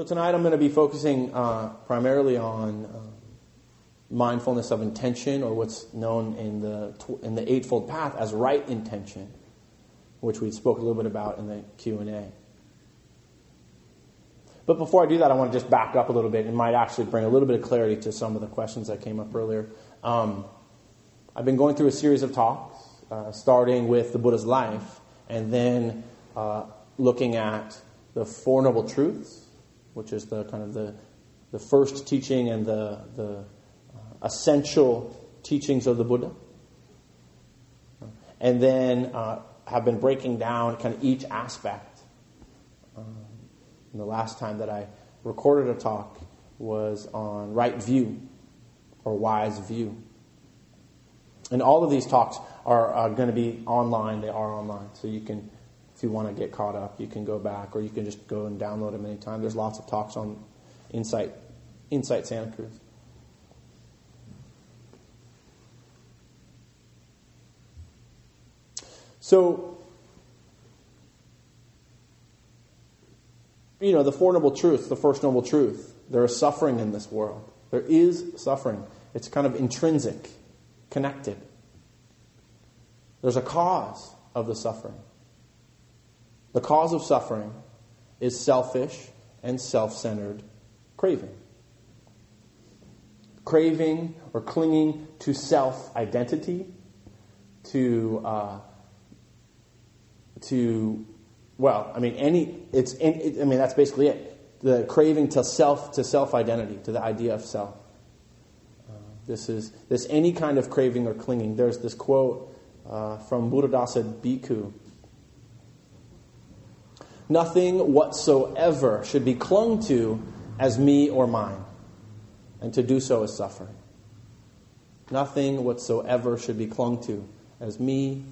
So tonight I'm going to be focusing uh, primarily on uh, mindfulness of intention, or what's known in the in the Eightfold Path as right intention, which we spoke a little bit about in the Q and A. But before I do that, I want to just back up a little bit and might actually bring a little bit of clarity to some of the questions that came up earlier. Um, I've been going through a series of talks, uh, starting with the Buddha's life, and then uh, looking at the Four Noble Truths, which is the kind of the, the first teaching and the, the uh, essential teachings of the Buddha. And then uh, have been breaking down kind of each aspect. Um, the last time that I recorded a talk was on right view or wise view. And all of these talks are, are going to be online. They are online. So you can, if you want to get caught up, you can go back or you can just go and download them anytime. There's lots of talks on Insight, Insight Santa Cruz. So, you know, the Four Noble Truths, the first Noble Truth, there is suffering in this world. There is suffering. It's kind of intrinsic connected. There's a cause of the suffering. The cause of suffering is selfish and self centered craving. Craving or clinging to self identity, to, uh, to, well, I mean, any, it's, I mean, that's basically it. The craving to self, to self identity, to the idea of self. This is this any kind of craving or clinging. There's this quote uh, from Buddhadasa Bhikkhu. Nothing whatsoever should be clung to as me or mine, and to do so is suffering. Nothing whatsoever should be clung to as me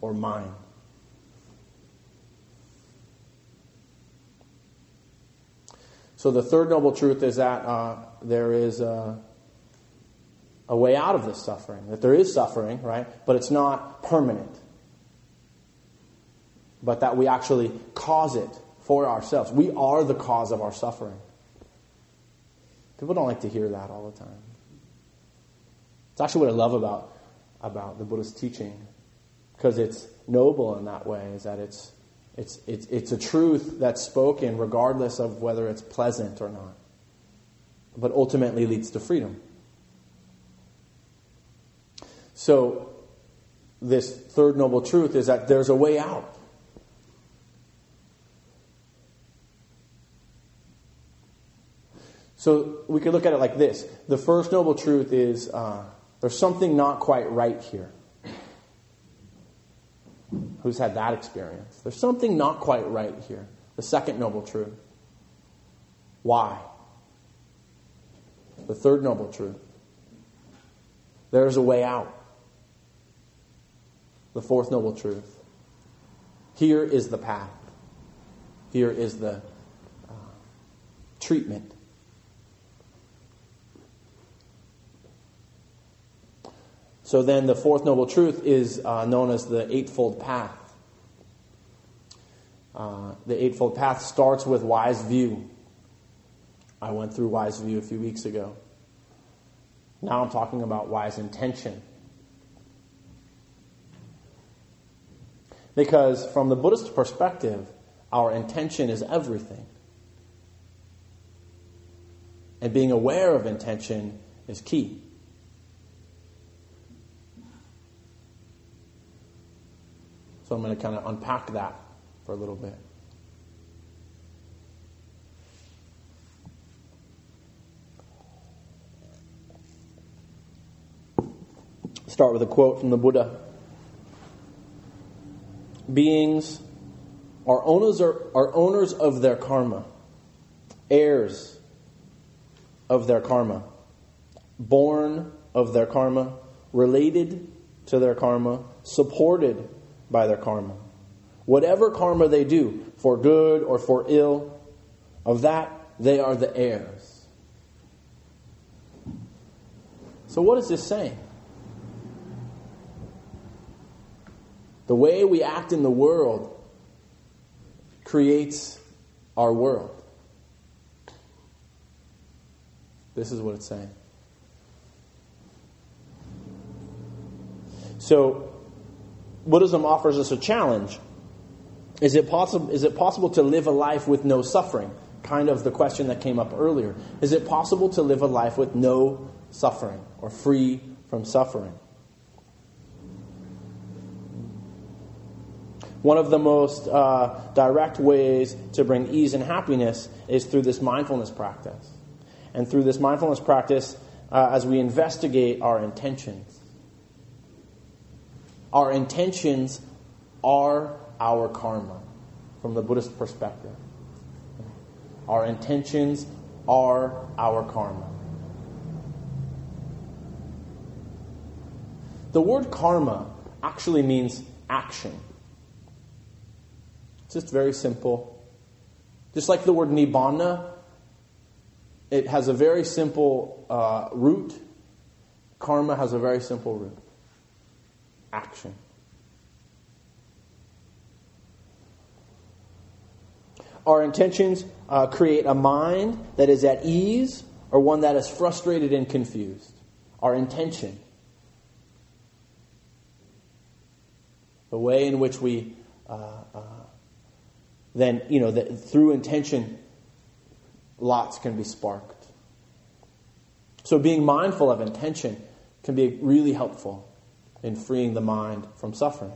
or mine. So the third noble truth is that uh, there is. Uh, a way out of this suffering, that there is suffering, right? But it's not permanent. But that we actually cause it for ourselves. We are the cause of our suffering. People don't like to hear that all the time. It's actually what I love about, about the Buddhist teaching, because it's noble in that way, is that it's, it's, it's, it's a truth that's spoken regardless of whether it's pleasant or not, but ultimately leads to freedom. So, this third noble truth is that there's a way out. So, we could look at it like this the first noble truth is uh, there's something not quite right here. Who's had that experience? There's something not quite right here. The second noble truth. Why? The third noble truth. There's a way out the fourth noble truth. Here is the path. Here is the uh, treatment. So then the fourth noble truth is uh, known as the Eightfold Path. Uh, the Eightfold Path starts with wise view. I went through wise view a few weeks ago. Now I'm talking about wise intention. Because from the Buddhist perspective, our intention is everything. And being aware of intention is key. I'm going to kind of unpack that for a little bit. Start with a quote from the Buddha beings are owners, are, are owners of their karma, heirs of their karma, born of their karma, related to their karma, supported by their karma. Whatever karma they do, for good or for ill, of that they are the heirs. So, what is this saying? The way we act in the world creates our world. This is what it's saying. So, Buddhism offers us a challenge. Is it, possible, is it possible to live a life with no suffering? Kind of the question that came up earlier. Is it possible to live a life with no suffering or free from suffering? One of the most uh, direct ways to bring ease and happiness is through this mindfulness practice. And through this mindfulness practice, uh, as we investigate our intentions, our intentions are our karma from the Buddhist perspective. Our intentions are our karma. The word karma actually means action. It's just very simple. Just like the word nibbana, it has a very simple uh, root. Karma has a very simple root action. Our intentions uh, create a mind that is at ease or one that is frustrated and confused. Our intention. The way in which we uh, uh, then, you know, the, through intention, lots can be sparked. So being mindful of intention can be really helpful in freeing the mind from suffering.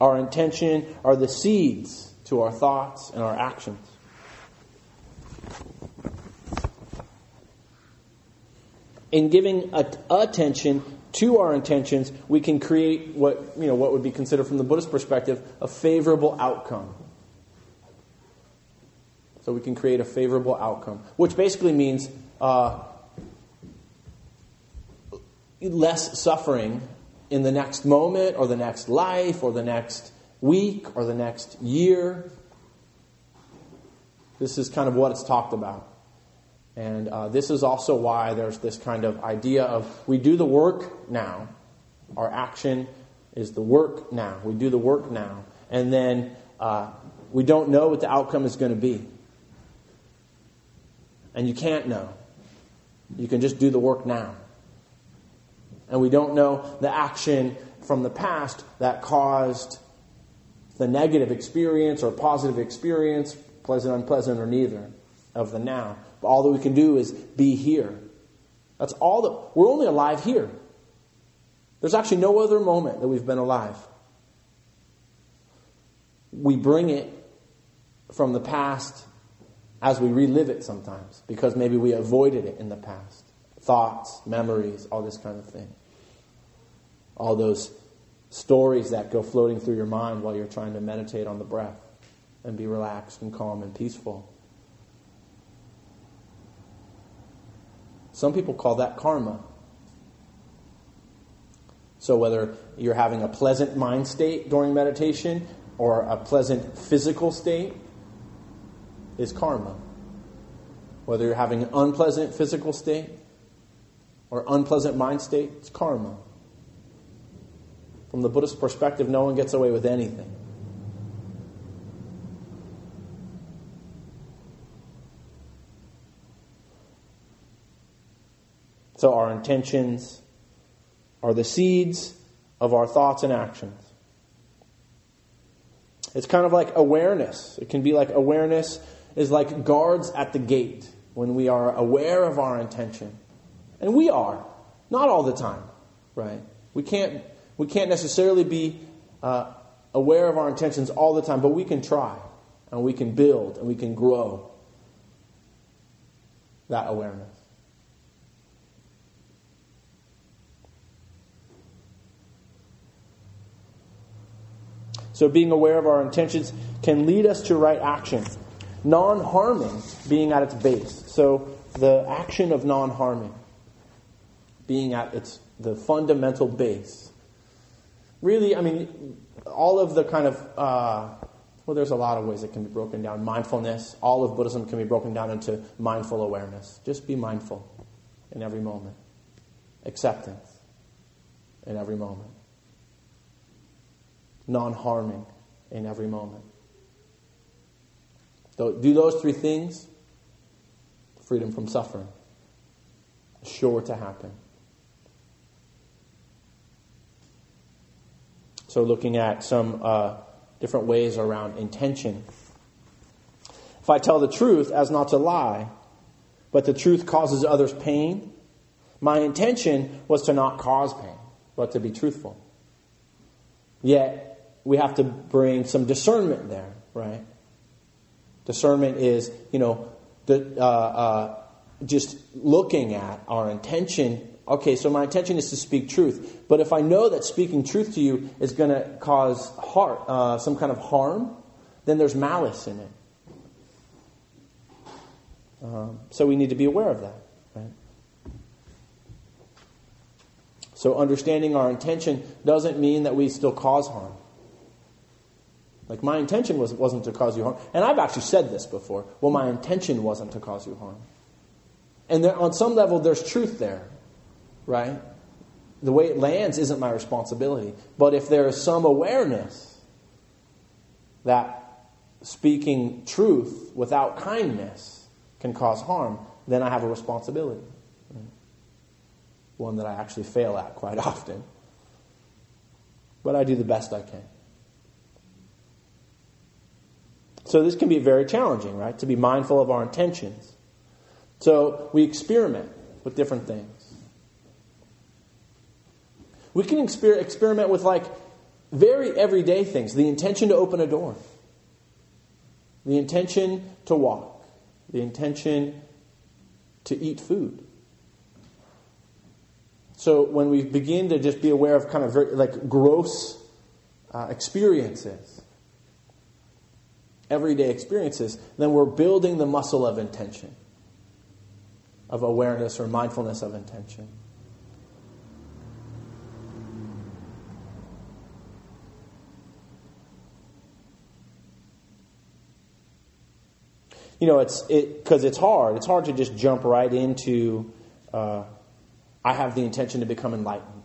Our intention are the seeds to our thoughts and our actions. In giving attention to our intentions, we can create what, you know, what would be considered from the Buddhist perspective a favorable outcome. So we can create a favorable outcome, which basically means uh, less suffering in the next moment or the next life or the next week or the next year. This is kind of what it's talked about. And uh, this is also why there's this kind of idea of we do the work now. Our action is the work now. We do the work now. And then uh, we don't know what the outcome is going to be. And you can't know. You can just do the work now and we don't know the action from the past that caused the negative experience or positive experience, pleasant, unpleasant, or neither, of the now. But all that we can do is be here. That's all that we're only alive here. There's actually no other moment that we've been alive. We bring it from the past as we relive it sometimes because maybe we avoided it in the past. Thoughts, memories, all this kind of thing all those stories that go floating through your mind while you're trying to meditate on the breath and be relaxed and calm and peaceful. Some people call that karma. So, whether you're having a pleasant mind state during meditation or a pleasant physical state is karma. Whether you're having an unpleasant physical state or unpleasant mind state, it's karma. From the Buddhist perspective, no one gets away with anything. So, our intentions are the seeds of our thoughts and actions. It's kind of like awareness. It can be like awareness is like guards at the gate when we are aware of our intention. And we are, not all the time, right? We can't we can't necessarily be uh, aware of our intentions all the time, but we can try and we can build and we can grow that awareness. So, being aware of our intentions can lead us to right action. Non harming being at its base. So, the action of non harming being at its the fundamental base really, I mean, all of the kind of, uh, well, there's a lot of ways it can be broken down. Mindfulness, all of Buddhism can be broken down into mindful awareness. Just be mindful in every moment. Acceptance in every moment. Non harming in every moment. Do those three things, freedom from suffering. Sure to happen. So, looking at some uh, different ways around intention. If I tell the truth as not to lie, but the truth causes others pain, my intention was to not cause pain, but to be truthful. Yet, we have to bring some discernment there, right? Discernment is, you know, the, uh, uh, just looking at our intention. Okay, so my intention is to speak truth. But if I know that speaking truth to you is going to cause heart, uh, some kind of harm, then there's malice in it. Um, so we need to be aware of that. Right? So understanding our intention doesn't mean that we still cause harm. Like my intention was, wasn't to cause you harm. And I've actually said this before. Well, my intention wasn't to cause you harm. And there, on some level, there's truth there, right? The way it lands isn't my responsibility. But if there is some awareness that speaking truth without kindness can cause harm, then I have a responsibility. Right? One that I actually fail at quite often. But I do the best I can. So this can be very challenging, right? To be mindful of our intentions. So we experiment with different things. We can exper- experiment with like very everyday things the intention to open a door, the intention to walk, the intention to eat food. So when we begin to just be aware of kind of very, like gross uh, experiences, everyday experiences, then we're building the muscle of intention, of awareness or mindfulness of intention. You know, it's it because it's hard. It's hard to just jump right into. Uh, I have the intention to become enlightened.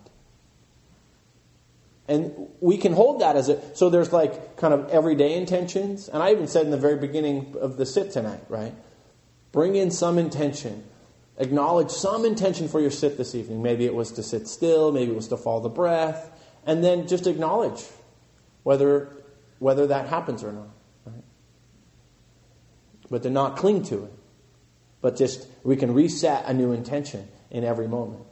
And we can hold that as a, so there's like kind of everyday intentions. And I even said in the very beginning of the sit tonight, right? Bring in some intention. Acknowledge some intention for your sit this evening. Maybe it was to sit still, maybe it was to follow the breath. And then just acknowledge whether, whether that happens or not. But to not cling to it. But just, we can reset a new intention in every moment.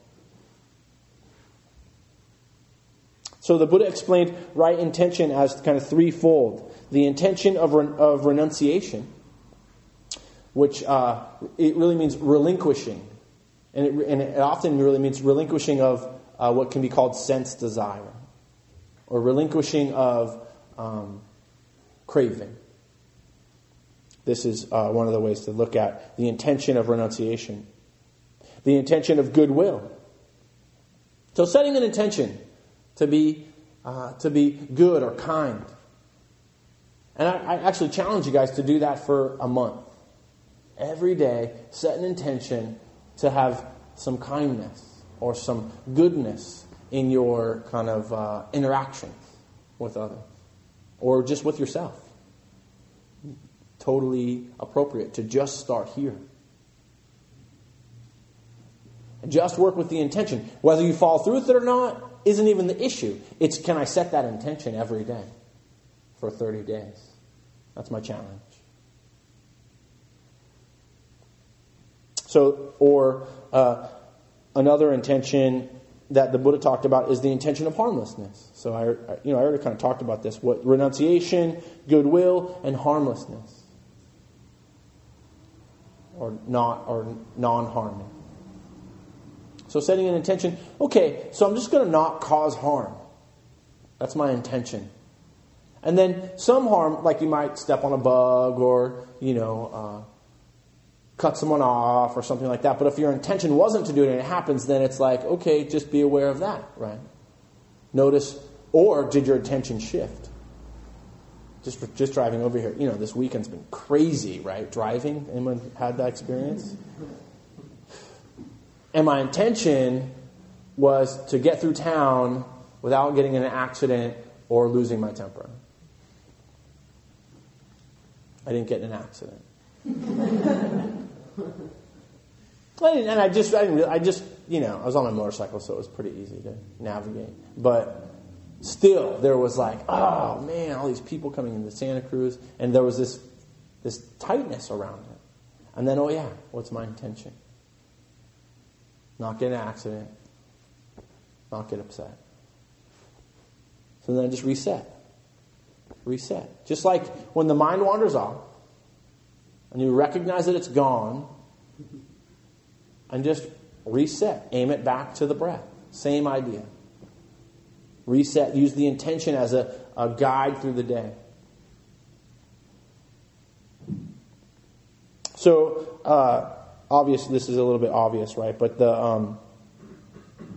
So the Buddha explained right intention as kind of threefold the intention of, of renunciation, which uh, it really means relinquishing. And it, and it, often really means relinquishing of uh, what can be called sense desire, or relinquishing of um, craving. This is uh, one of the ways to look at the intention of renunciation. The intention of goodwill. So, setting an intention to be, uh, to be good or kind. And I, I actually challenge you guys to do that for a month. Every day, set an intention to have some kindness or some goodness in your kind of uh, interactions with others or just with yourself. Totally appropriate to just start here. Just work with the intention. Whether you fall through with it or not, isn't even the issue. It's can I set that intention every day for 30 days? That's my challenge. So, or uh, another intention that the Buddha talked about is the intention of harmlessness. So I, you know, I already kind of talked about this: what renunciation, goodwill, and harmlessness, or not, or non-harming. So setting an intention, okay, so I'm just going to not cause harm. That's my intention. And then some harm, like you might step on a bug or, you know, uh, cut someone off or something like that. But if your intention wasn't to do it and it happens, then it's like, okay, just be aware of that, right? Notice, or did your intention shift? Just, just driving over here. You know, this weekend's been crazy, right? Driving. Anyone had that experience? And my intention was to get through town without getting in an accident or losing my temper. I didn't get in an accident. And I just, I, I just, you know, I was on my motorcycle, so it was pretty easy to navigate. But still, there was like, oh man, all these people coming into Santa Cruz, and there was this, this tightness around it. And then, oh yeah, what's my intention? Not get an accident, not get upset. So then I just reset. Reset. Just like when the mind wanders off, and you recognize that it's gone, and just reset. Aim it back to the breath. Same idea. Reset. Use the intention as a, a guide through the day. So, uh, obviously, this is a little bit obvious, right? But the. Um,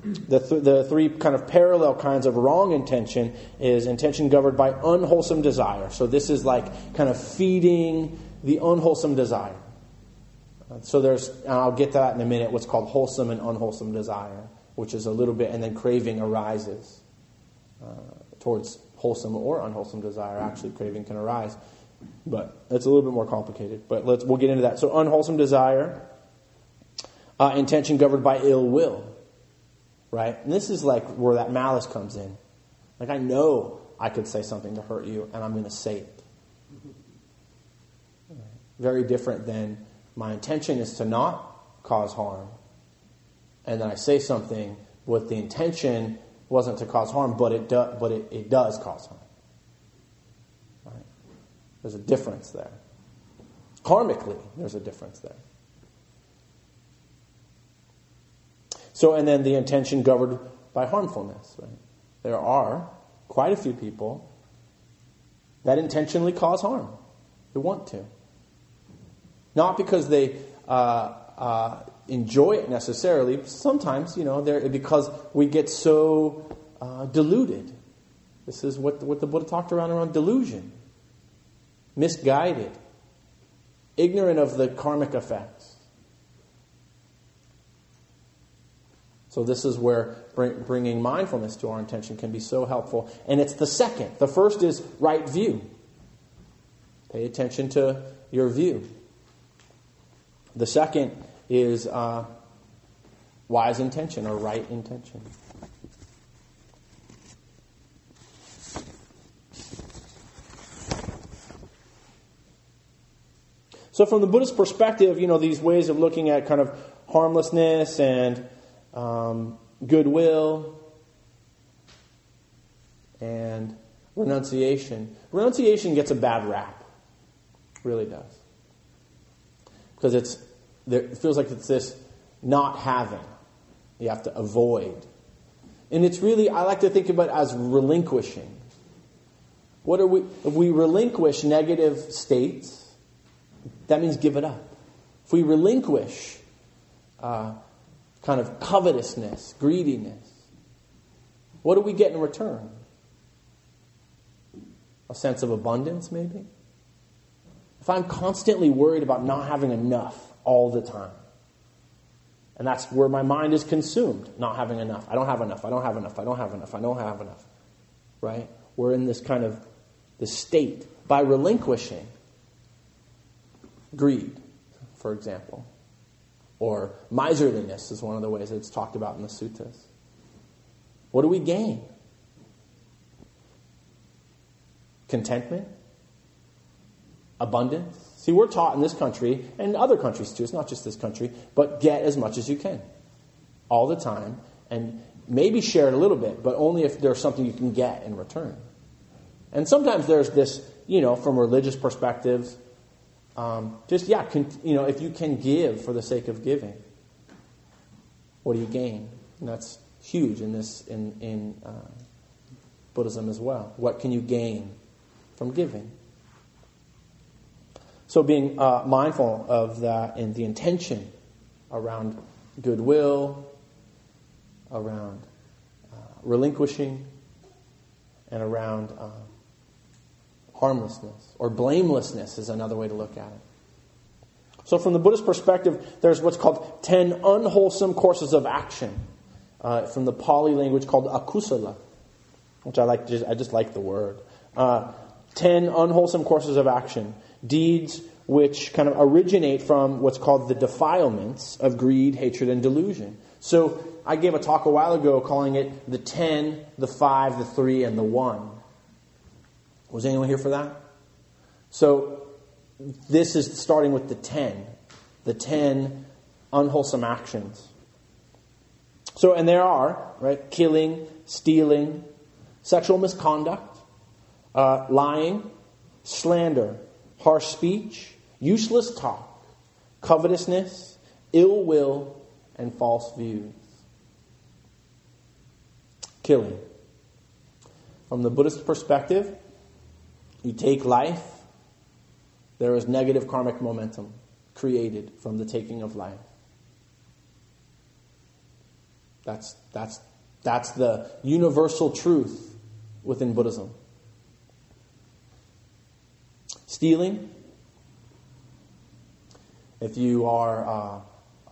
the, th- the three kind of parallel kinds of wrong intention is intention governed by unwholesome desire. So this is like kind of feeding the unwholesome desire. So there's, and I'll get to that in a minute, what's called wholesome and unwholesome desire, which is a little bit, and then craving arises towards wholesome or unwholesome desire. Actually, craving can arise, but it's a little bit more complicated. But let's we'll get into that. So unwholesome desire, uh, intention governed by ill will, right? And this is like where that malice comes in. Like I know I could say something to hurt you, and I'm going to say it. Very different than my intention is to not cause harm. And then I say something with the intention wasn't to cause harm, but it, do, but it, it does cause harm. Right? There's a difference there. Karmically, there's a difference there. So, and then the intention governed by harmfulness. Right? There are quite a few people that intentionally cause harm. They want to. Not because they uh, uh, enjoy it necessarily. Sometimes, you know, because we get so uh, deluded. This is what, what the Buddha talked around around delusion. Misguided. Ignorant of the karmic effects. So, this is where bringing mindfulness to our intention can be so helpful. And it's the second. The first is right view. Pay attention to your view. The second is uh, wise intention or right intention. So, from the Buddhist perspective, you know, these ways of looking at kind of harmlessness and um, goodwill and renunciation. Renunciation gets a bad rap, really does because it's there, it feels like it's this not having. You have to avoid. And it's really i like to think about it as relinquishing. What are we if we relinquish negative states that means give it up. If we relinquish uh, kind of covetousness greediness what do we get in return? A sense of abundance maybe? If I'm constantly worried about not having enough all the time, and that's where my mind is consumed, not having enough. I don't have enough. I don't have enough. I don't have enough. I don't have enough. Right? We're in this kind of this state by relinquishing greed, for example, or miserliness is one of the ways that it's talked about in the suttas. What do we gain? Contentment, abundance. See, we're taught in this country and other countries too, it's not just this country, but get as much as you can all the time and maybe share it a little bit, but only if there's something you can get in return. And sometimes there's this, you know, from religious perspectives, um, just, yeah, con- you know, if you can give for the sake of giving, what do you gain? And that's huge in this, in, in uh, Buddhism as well. What can you gain from giving? So, being uh, mindful of that and the intention around goodwill, around uh, relinquishing, and around uh, harmlessness or blamelessness is another way to look at it. So, from the Buddhist perspective, there's what's called 10 unwholesome courses of action uh, from the Pali language called akusala, which I like. Just, I just like the word. Uh, 10 unwholesome courses of action deeds which kind of originate from what's called the defilements of greed, hatred, and delusion. So I gave a talk a while ago calling it the 10, the 5, the 3, and the 1. Was anyone here for that? So this is starting with the 10, the 10 unwholesome actions. So, and there are, right, killing, stealing, sexual misconduct, uh, lying, slander, harsh speech, useless talk, covetousness, ill will, and false views. Killing. From the Buddhist perspective, you take life, there is negative karmic momentum created from the taking of life. That's, that's, that's the universal truth within Buddhism. Stealing, if you are uh,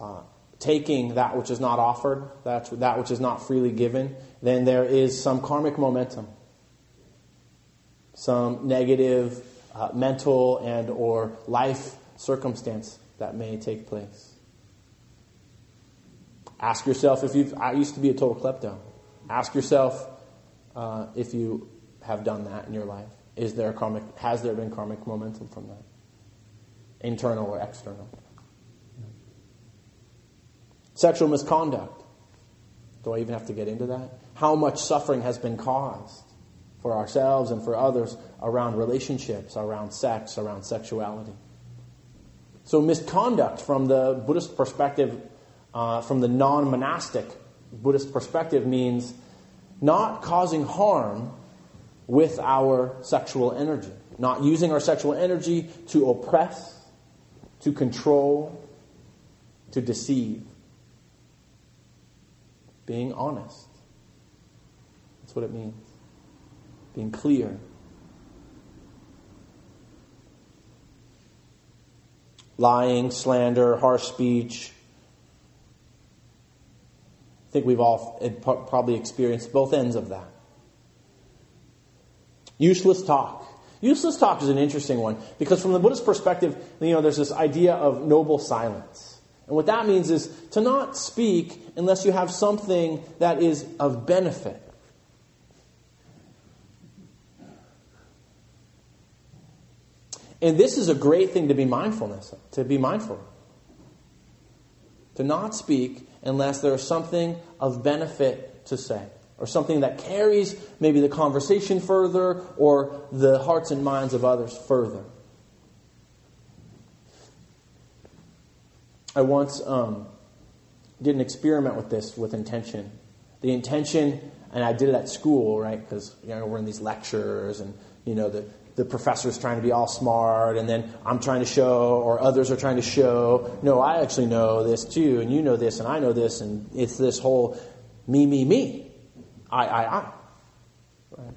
uh, taking that which is not offered, that, that which is not freely given, then there is some karmic momentum, some negative uh, mental and or life circumstance that may take place. Ask yourself if you've. I used to be a total klepto. Ask yourself uh, if you have done that in your life. Is there karmic? Has there been karmic momentum from that, internal or external? Sexual misconduct. Do I even have to get into that? How much suffering has been caused for ourselves and for others around relationships, around sex, around sexuality? So, misconduct from the Buddhist perspective, uh, from the non monastic Buddhist perspective, means not causing harm with our sexual energy, not using our sexual energy to oppress, to control, to deceive being honest. That's what it means. Being clear. Lying, slander, harsh speech. I think we've all probably experienced both ends of that. Useless talk. Useless talk is an interesting one because from the Buddhist perspective, you know, there's this idea of noble silence. And what that means is to not speak unless you have something that is of benefit. And this is a great thing to be mindfulness, to be mindful. To not speak unless there is something of benefit to say, or something that carries maybe the conversation further or the hearts and minds of others further. I once um, did an experiment with this with intention. The intention, and I did it at school, right? Because you know we're in these lectures, and you know the the professor's trying to be all smart, and then I'm trying to show, or others are trying to show, no, I actually know this too, and you know this, and I know this, and it's this whole me, me, me, I, I, I. Right?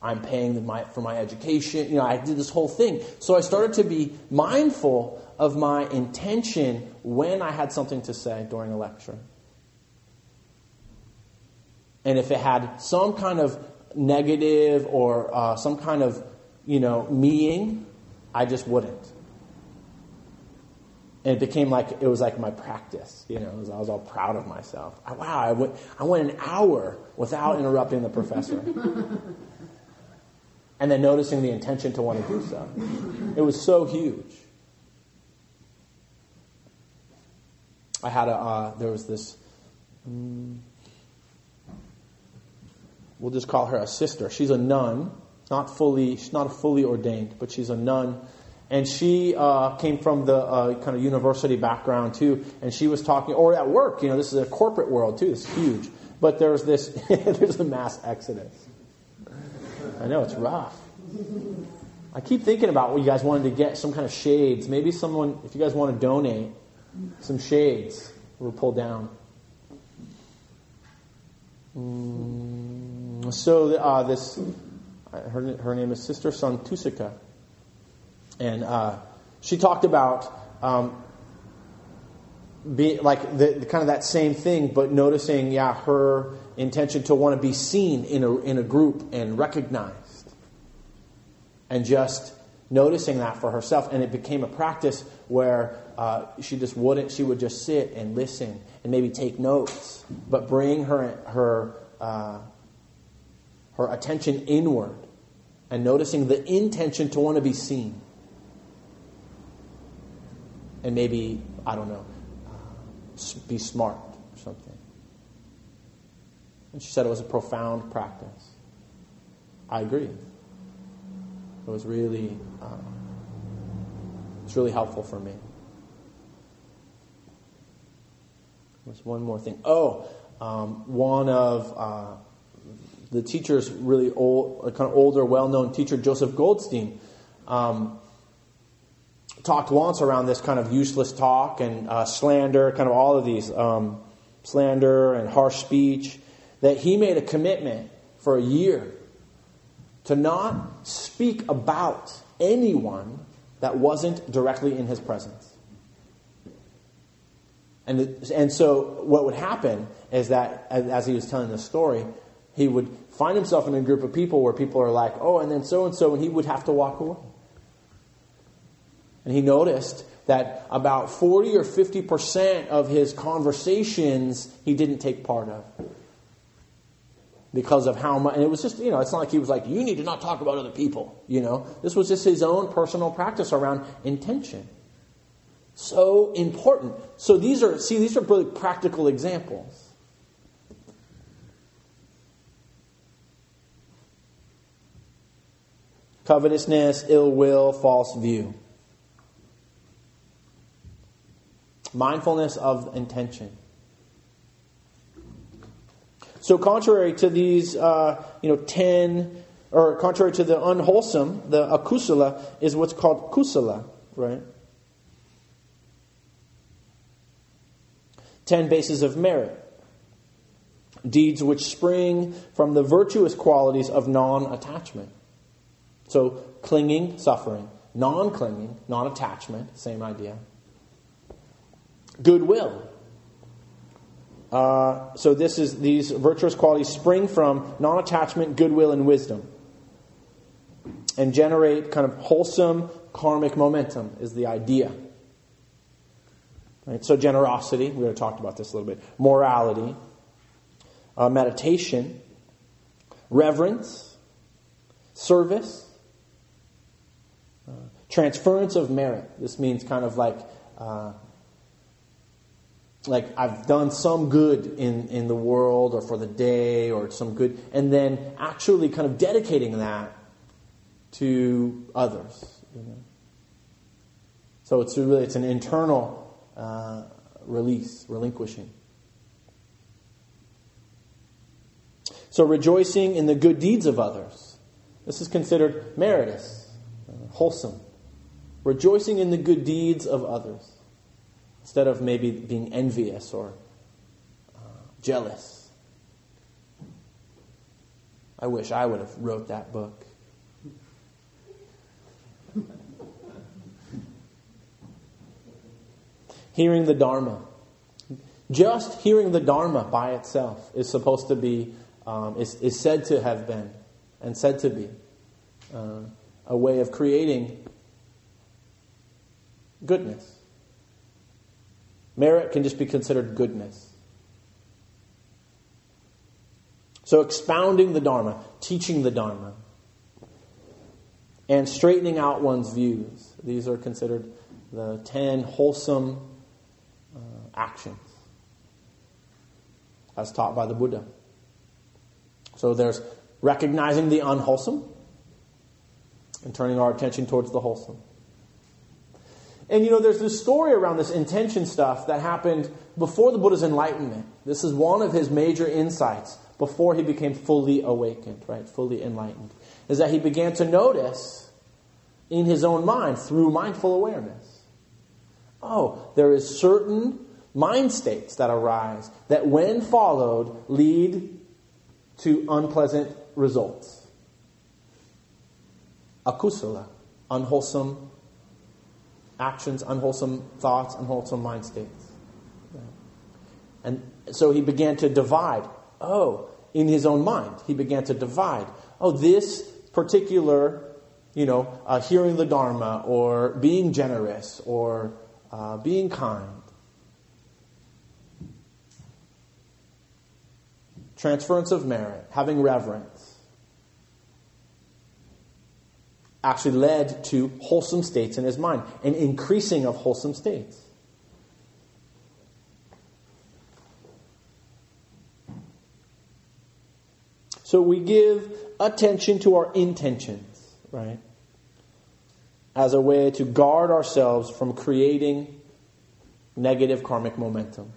I'm paying my, for my education. You know, I did this whole thing. So I started to be mindful of my intention when I had something to say during a lecture. And if it had some kind of negative or uh, some kind of, you know, meaning, I just wouldn't. And it became like, it was like my practice, you know, was, I was all proud of myself. I, wow, I went, I went an hour without interrupting the professor. and then noticing the intention to want to do so. It was so huge. I had a, uh, there was this, um, we'll just call her a sister. She's a nun, not fully, she's not fully ordained, but she's a nun. And she uh, came from the uh, kind of university background too, and she was talking, or at work, you know, this is a corporate world too, it's huge. But there's this, there's a mass exodus. I know, it's rough. I keep thinking about what you guys wanted to get, some kind of shades. Maybe someone, if you guys want to donate, some shades were pulled down. Mm, so uh, this, her, her name is Sister Santusika, and uh, she talked about um, be like the, the, kind of that same thing, but noticing, yeah, her intention to want to be seen in a in a group and recognized, and just noticing that for herself, and it became a practice where uh, she just wouldn't. She would just sit and listen and maybe take notes, but bring her her uh, her attention inward and noticing the intention to want to be seen, and maybe I don't know, uh, be smart or something. And she said it was a profound practice. I agree. It was really, uh, it's really helpful for me. There's one more thing. Oh, um, one of uh, the teachers, really old, kind of older, well-known teacher, Joseph Goldstein, um, talked once around this kind of useless talk and uh, slander, kind of all of these um, slander and harsh speech, that he made a commitment for a year to not speak about anyone that wasn't directly in his presence. And, and so what would happen is that, as he was telling the story, he would find himself in a group of people where people are like, oh, and then so and so, and he would have to walk away. And he noticed that about 40 or 50% of his conversations he didn't take part of because of how much, and it was just, you know, it's not like he was like, you need to not talk about other people, you know. This was just his own personal practice around intention. So important. So these are, see, these are really practical examples. Covetousness, ill will, false view. Mindfulness of intention. So, contrary to these, uh, you know, ten, or contrary to the unwholesome, the akusala is what's called kusala, right? Ten bases of merit. Deeds which spring from the virtuous qualities of non attachment. So, clinging, suffering. Non clinging, non attachment, same idea. Goodwill, uh, so this is these virtuous qualities spring from non-attachment, goodwill, and wisdom, and generate kind of wholesome karmic momentum. Is the idea. Right? So generosity, we already talked about this a little bit. Morality, uh, meditation, reverence, service, uh, transference of merit. This means kind of like uh, like I've done some good in, in the world or for the day or some good, and then actually kind of dedicating that to others. You know? So it's really it's an internal uh, release, relinquishing. So rejoicing in the good deeds of others. This is considered meritorious, uh, wholesome. Rejoicing in the good deeds of others instead of maybe being envious or uh, jealous. I wish I would have wrote that book. hearing the Dharma. Just hearing the Dharma by itself is supposed to be, um, is, is said to have been, and said to be, uh, a way of creating goodness. Merit can just be considered goodness. So, expounding the Dharma, teaching the Dharma, and straightening out one's views. These are considered the ten wholesome uh, actions as taught by the Buddha. So, there's recognizing the unwholesome and turning our attention towards the wholesome. And you know, there's this story around this intention stuff that happened before the Buddha's enlightenment. This is one of his major insights before he became fully awakened, right? Fully enlightened. Is that he began to notice in his own mind through mindful awareness. Oh, there is certain mind states that arise that when followed lead to unpleasant results. Akusala, unwholesome actions, unwholesome thoughts, unwholesome mind states. And so he began to divide. Oh, in his own mind, he began to divide. Oh, this particular, you know, uh, hearing the Dharma or being generous or uh, being kind. Transference of merit, having reverence, actually led to wholesome states in his mind, an increasing of wholesome states. So we give attention to our intentions, right? As a way to guard ourselves from creating negative karmic momentum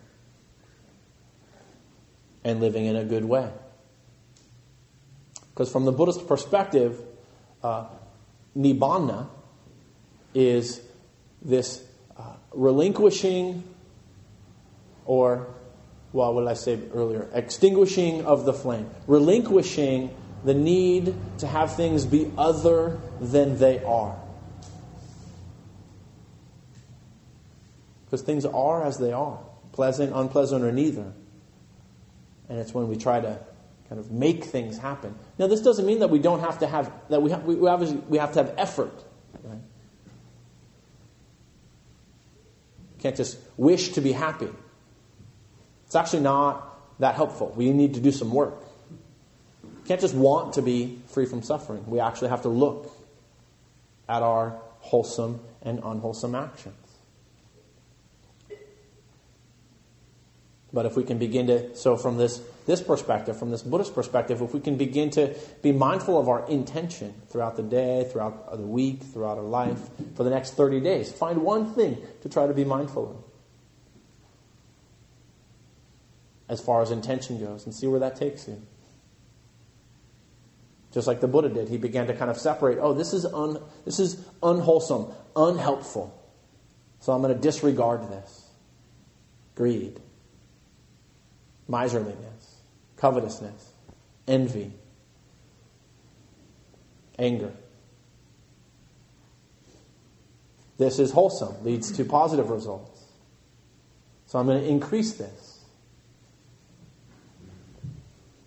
and living in a good way. Because from the Buddhist perspective, uh, nibbana is this uh, relinquishing or what did I say earlier? Extinguishing of the flame, relinquishing the need to have things be other than they are. Because things are as they are, pleasant, unpleasant, or neither. And it's when we try to kind of make things happen. Now, this doesn't mean that we don't have to have that we have, we, obviously we have to have effort. Right? Can't just wish to be happy. It's actually not that helpful. We need to do some work. Can't just want to be free from suffering. We actually have to look at our wholesome and unwholesome actions. But if we can begin to, so from this, this perspective, from this Buddhist perspective, if we can begin to be mindful of our intention throughout the day, throughout the week, throughout our life, for the next 30 days, find one thing to try to be mindful of. as far as intention goes and see where that takes you. Just like the Buddha did, he began to kind of separate, oh, this is, un, this is unwholesome, unhelpful. So I'm going to disregard this. Greed, miserliness, covetousness, envy, anger. This is wholesome, leads to positive results. So I'm going to increase this.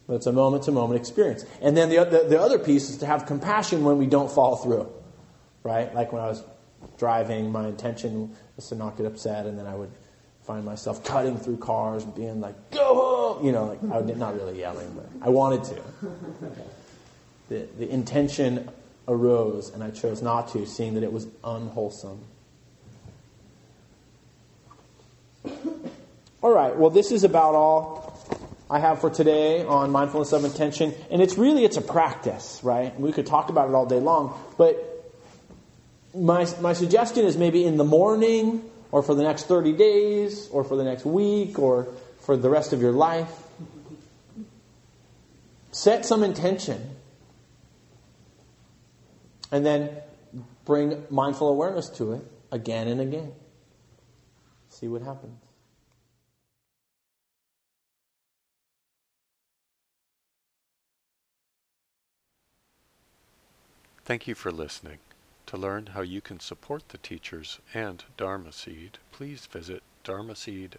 But It's a moment to moment experience. And then the, the, the, other piece is to have compassion when we don't follow through. Right? Like when I was driving, my intention was to not get upset, and then I would find myself cutting through cars and being like, go home! You know, like, I would, not really yelling, but I wanted to. The, the intention arose, and I chose not to, seeing that it was unwholesome. All right, well, this is about all I have for today on mindfulness of intention. And it's really, it's a practice, right? We could talk about it all day long, but my, my suggestion is maybe in the morning or for the next 30 days or for the next week or for the rest of your life. Set some intention. And then bring mindful awareness to it again and again. See what happens. Thank you for listening. To learn how you can support the teachers and Dharma Seed, please visit dharmaseed.org